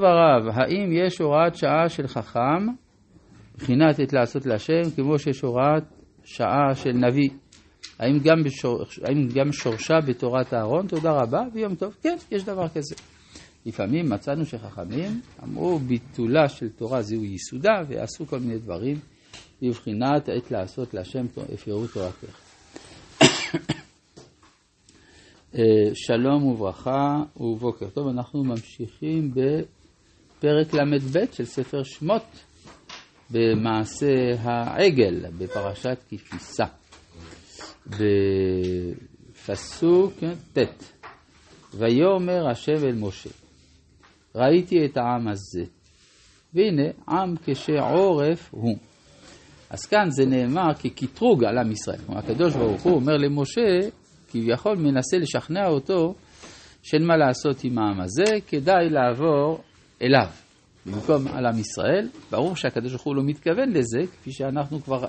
דבריו, האם יש הוראת שעה של חכם, מבחינת עת לעשות להשם, כמו שיש הוראת שעה של נביא? האם גם, בשור... האם גם שורשה בתורת אהרון? תודה רבה ויום טוב. כן, יש דבר כזה. לפעמים מצאנו שחכמים אמרו ביטולה של תורה זהו ייסודה ועשו כל מיני דברים בבחינת עת לעשות להשם הפרו תורתך. אה, שלום וברכה ובוקר טוב, אנחנו ממשיכים בפרק ל"ב של ספר שמות במעשה העגל בפרשת כפיסה. בפסוק ט' ויאמר השם אל משה ראיתי את העם הזה והנה עם כשעורף הוא אז כאן זה נאמר כקטרוג על עם ישראל. כלומר, הקדוש ברוך הוא אומר למשה, כביכול מנסה לשכנע אותו שאין מה לעשות עם העם הזה, כדאי לעבור אליו, במקום על עם ישראל. ברור שהקדוש ברוך הוא לא מתכוון לזה, כפי שאנחנו כבר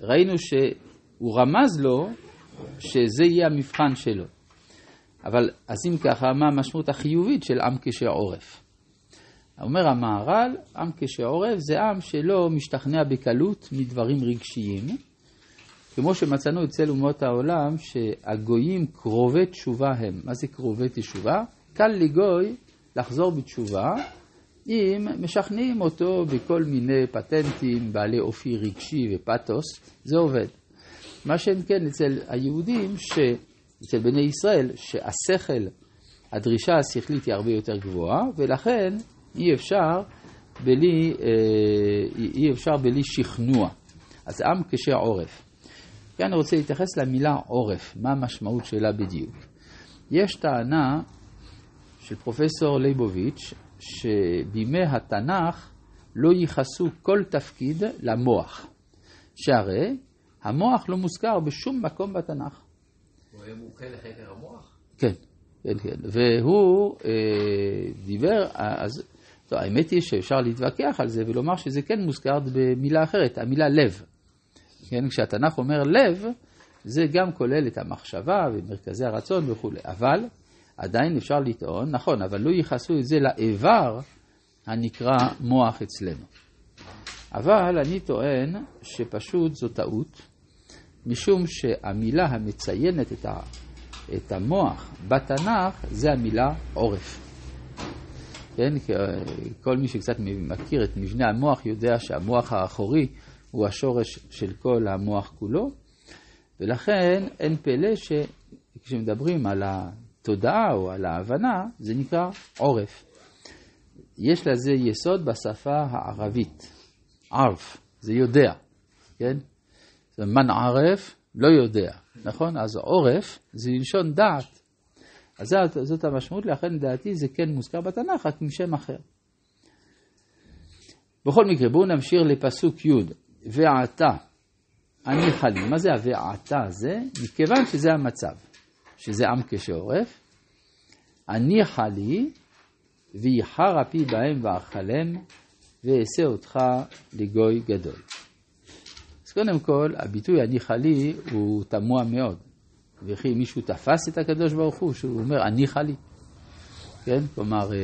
ראינו שהוא רמז לו שזה יהיה המבחן שלו. אבל אז אם ככה, מה המשמעות החיובית של עם כשעורף? אומר המהר"ל, עם כשעורף זה עם שלא משתכנע בקלות מדברים רגשיים, כמו שמצאנו אצל אומות העולם שהגויים קרובי תשובה הם. מה זה קרובי תשובה? קל לגוי לחזור בתשובה אם משכנעים אותו בכל מיני פטנטים בעלי אופי רגשי ופתוס, זה עובד. מה שאין כן אצל היהודים, ש... אצל בני ישראל, שהשכל, הדרישה השכלית היא הרבה יותר גבוהה, ולכן אי אפשר בלי, אה, אי אפשר בלי שכנוע. אז עם קשה עורף. כאן אני רוצה להתייחס למילה עורף, מה המשמעות שלה בדיוק. יש טענה של פרופסור ליבוביץ', שבימי התנ"ך לא ייחסו כל תפקיד למוח, שהרי המוח לא מוזכר בשום מקום בתנ"ך. הוא היה מומחה לחקר המוח? כן, כן, כן. והוא אה, דיבר, אז טוב, האמת היא שאפשר להתווכח על זה ולומר שזה כן מוזכר במילה אחרת, המילה לב. כן, כשהתנ"ך אומר לב, זה גם כולל את המחשבה ומרכזי הרצון וכולי. אבל עדיין אפשר לטעון, נכון, אבל לא ייחסו את זה לאיבר הנקרא מוח אצלנו. אבל אני טוען שפשוט זו טעות, משום שהמילה המציינת את, ה, את המוח בתנ"ך זה המילה עורף. כן? כל מי שקצת מכיר את מבנה המוח יודע שהמוח האחורי הוא השורש של כל המוח כולו, ולכן אין פלא שכשמדברים על התודעה או על ההבנה, זה נקרא עורף. יש לזה יסוד בשפה הערבית. ערף, זה יודע, כן? מן ערף לא יודע, נכון? אז עורף זה ללשון דעת. אז זאת, זאת המשמעות, לכן לדעתי זה כן מוזכר בתנ"ך, רק עם שם אחר. בכל מקרה, בואו נמשיך לפסוק י' ועתה אני חלי. מה זה ה"ועתה" הזה? מכיוון שזה המצב, שזה עם כשעורף, אני חלי ויחר אפי בהם ואכלם ואעשה אותך לגוי גדול. אז קודם כל, הביטוי אני חלי הוא תמוה מאוד. וכי מישהו תפס את הקדוש ברוך הוא, שהוא אומר, אני חלי. כן? כלומר... אה,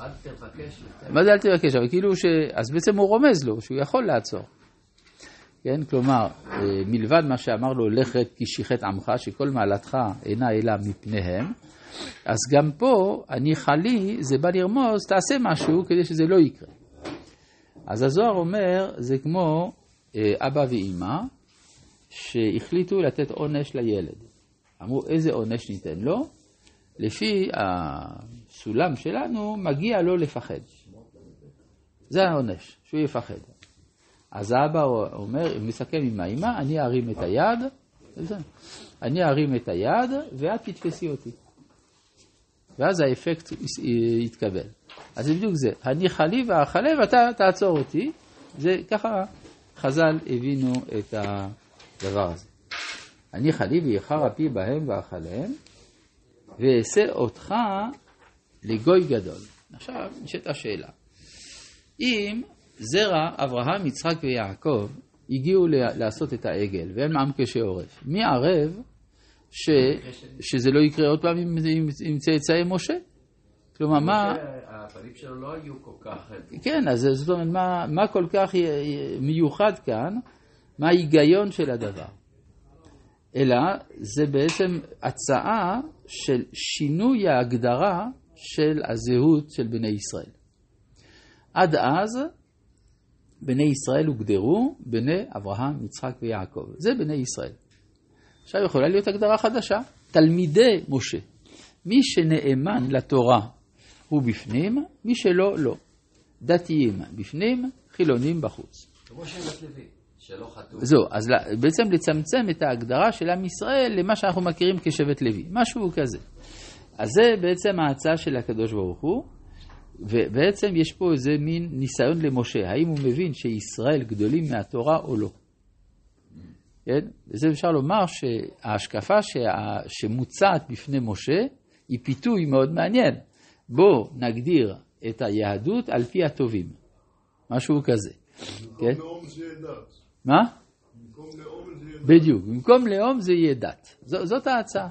אל תבקש. מה זה אל תבקש? אבל כאילו ש... אז בעצם הוא רומז לו שהוא יכול לעצור. כן? כלומר, אה, מלבד מה שאמר לו, רד כי שיחת עמך, שכל מעלתך אינה אלא מפניהם, אז גם פה, אני חלי, זה בא לרמוז, תעשה משהו כדי שזה לא יקרה. אז הזוהר אומר, זה כמו אה, אבא ואימא, שהחליטו לתת עונש לילד. אמרו, איזה עונש ניתן לו? לפי הסולם שלנו, מגיע לו לפחד. זה העונש, שהוא יפחד. אז האבא אומר, מסכם עם האמא, אני ארים את היד, אני ארים את היד ואת תתפסי אותי. ואז האפקט יתקבל. אז זה בדיוק זה, אני חלי ואכלה ואתה תעצור אותי. זה ככה חז"ל הבינו את הדבר הזה. אני חלי ויחר אפי בהם ואכלם, ואעשה אותך לגוי גדול. עכשיו נשאלת השאלה, אם זרע אברהם, יצחק ויעקב הגיעו לעשות את העגל, והם עם קשה עורף, מי ערב ש... שזה לא יקרה עוד פעם עם, עם, עם צאצאי משה? כלומר, מה... הפנים שלו לא היו כל כך... כן, אז זאת אומרת, מה, מה כל כך מיוחד כאן? מה ההיגיון של הדבר? אלא זה בעצם הצעה של שינוי ההגדרה של הזהות של בני ישראל. עד אז בני ישראל הוגדרו בני אברהם, יצחק ויעקב. זה בני ישראל. עכשיו יכולה להיות הגדרה חדשה, תלמידי משה. מי שנאמן לתורה הוא בפנים, מי שלא, לא. דתיים בפנים, חילונים בחוץ. כמו שבט לוי, שלא חטאו. זהו, אז בעצם לצמצם את ההגדרה של עם ישראל למה שאנחנו מכירים כשבט לוי, משהו כזה. אז זה בעצם ההצעה של הקדוש ברוך הוא, ובעצם יש פה איזה מין ניסיון למשה, האם הוא מבין שישראל גדולים מהתורה או לא. כן? וזה אפשר לומר שההשקפה שה- שמוצעת בפני משה היא פיתוי מאוד מעניין. בואו נגדיר את היהדות על פי הטובים, משהו כזה. כן? במקום לאום זה יהיה דת. מה? במקום לאום זה יהיה דת. בדיוק, במקום לאום זה יהיה דת. ז, זאת ההצעה,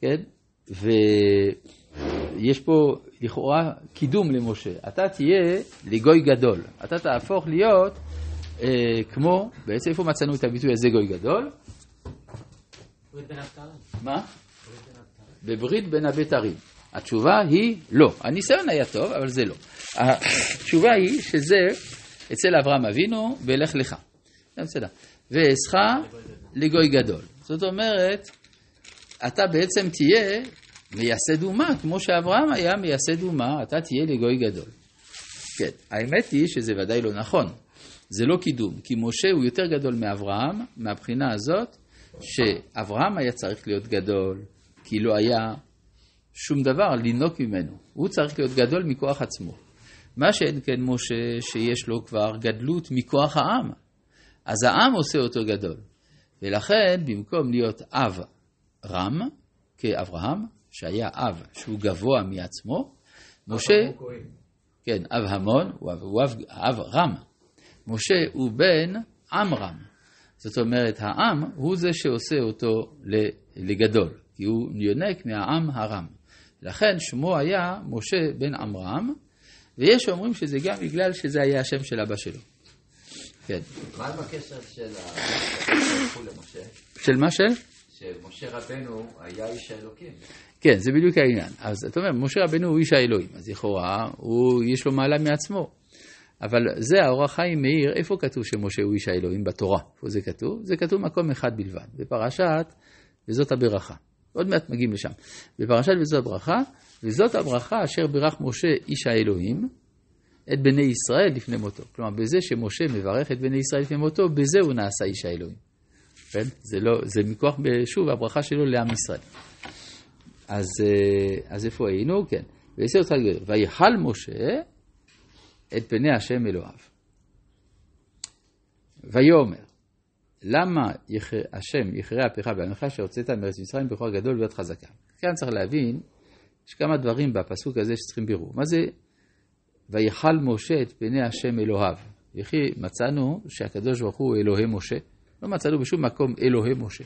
כן? ויש פה לכאורה קידום למשה. אתה תהיה לגוי גדול. אתה תהפוך להיות אה, כמו, בעצם איפה מצאנו את הביטוי הזה גוי גדול? מה? בברית בין הבתרים. התשובה היא לא. הניסיון היה טוב, אבל זה לא. התשובה היא שזה אצל אברהם אבינו, ולך לך. בסדר. ואעשך לגוי גדול. זאת אומרת, אתה בעצם תהיה מייסד אומה, כמו שאברהם היה מייסד אומה, אתה תהיה לגוי גדול. כן, האמת היא שזה ודאי לא נכון. זה לא קידום, כי משה הוא יותר גדול מאברהם, מהבחינה הזאת שאברהם היה צריך להיות גדול, כי לא היה שום דבר לינוק ממנו. הוא צריך להיות גדול מכוח עצמו. מה שאין כן משה, שיש לו כבר גדלות מכוח העם. אז העם עושה אותו גדול. ולכן, במקום להיות אב רם, כאברהם, שהיה אב שהוא גבוה מעצמו, משה. כן, אב המון, הוא אב, הוא אב, אב רם. משה הוא בן עם רם. זאת אומרת, העם הוא זה שעושה אותו לגדול, כי הוא יונק מהעם הרם. לכן שמו היה משה בן עמרם, ויש שאומרים שזה גם בגלל שזה היה השם של אבא שלו. כן. מה עם הקשר של ה... של מה של? שמשה רבנו היה איש האלוקים. כן, זה בדיוק העניין. אז אתה אומר, משה רבנו הוא איש האלוהים, אז לכאורה, יש לו מעלה מעצמו. אבל זה האור החיים מאיר, איפה כתוב שמשה הוא איש האלוהים בתורה? איפה זה כתוב? זה כתוב מקום אחד בלבד, בפרשת וזאת הברכה. עוד מעט מגיעים לשם. בפרשת וזאת הברכה, וזאת הברכה אשר ברך משה איש האלוהים את בני ישראל לפני מותו. כלומר, בזה שמשה מברך את בני ישראל לפני מותו, בזה הוא נעשה איש האלוהים. כן? זה, לא, זה מכוח, שוב, הברכה שלו לעם ישראל. אז, אה, אז איפה היינו? כן. ויעשה אותך גדול. ויחל משה את פני השם אלוהיו. ויאמר, למה יכ... השם יכרה אפיך בעמך שהוצאת מארץ מצרים בכוח גדול וביד חזקה? כאן צריך להבין, יש כמה דברים בפסוק הזה שצריכים בירור. מה זה ויחל משה את פני השם אלוהיו? וכי מצאנו שהקדוש ברוך הוא אלוהי משה? לא מצאנו בשום מקום אלוהי משה.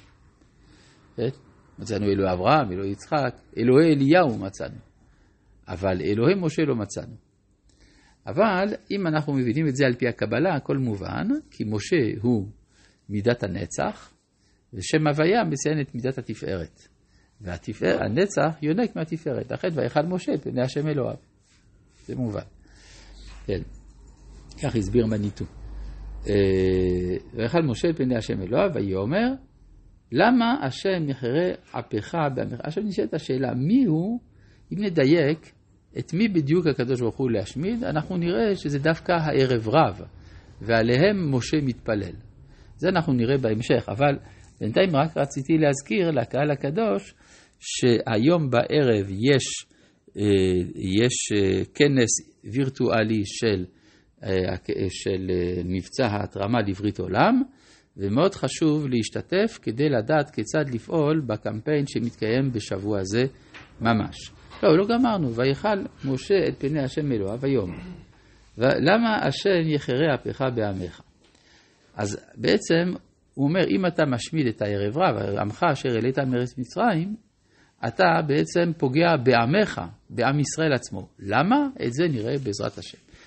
מצאנו אלוהי אברהם, אלוהי יצחק, אלוהי אליהו מצאנו. אבל אלוהי משה לא מצאנו. אבל אם אנחנו מבינים את זה על פי הקבלה, הכל מובן, כי משה הוא מידת הנצח, ושם הוויה מציין את מידת התפארת. והנצח יונק מהתפארת. לכן ויחל משה פני השם אלוהיו. זה מובן. כן. כך הסביר מניטו. ויחל משה פני השם אלוהיו, ויאמר, למה השם יחרה אפך בעמך? עכשיו נשאלת השאלה, מי הוא, אם נדייק, את מי בדיוק הקדוש ברוך הוא להשמיד, אנחנו נראה שזה דווקא הערב רב, ועליהם משה מתפלל. זה אנחנו נראה בהמשך, אבל בינתיים רק רציתי להזכיר לקהל הקדוש, שהיום בערב יש, יש כנס וירטואלי של, של מבצע ההתרמה לברית עולם, ומאוד חשוב להשתתף כדי לדעת כיצד לפעול בקמפיין שמתקיים בשבוע זה ממש. לא, לא גמרנו, ויכל משה את פני השם אלוהיו ויאמר. למה השם יחרה אפיך בעמך? אז בעצם הוא אומר, אם אתה משמיד את הערב רב, עמך אשר העלית מארץ מצרים, אתה בעצם פוגע בעמך, בעם ישראל עצמו. למה? את זה נראה בעזרת השם.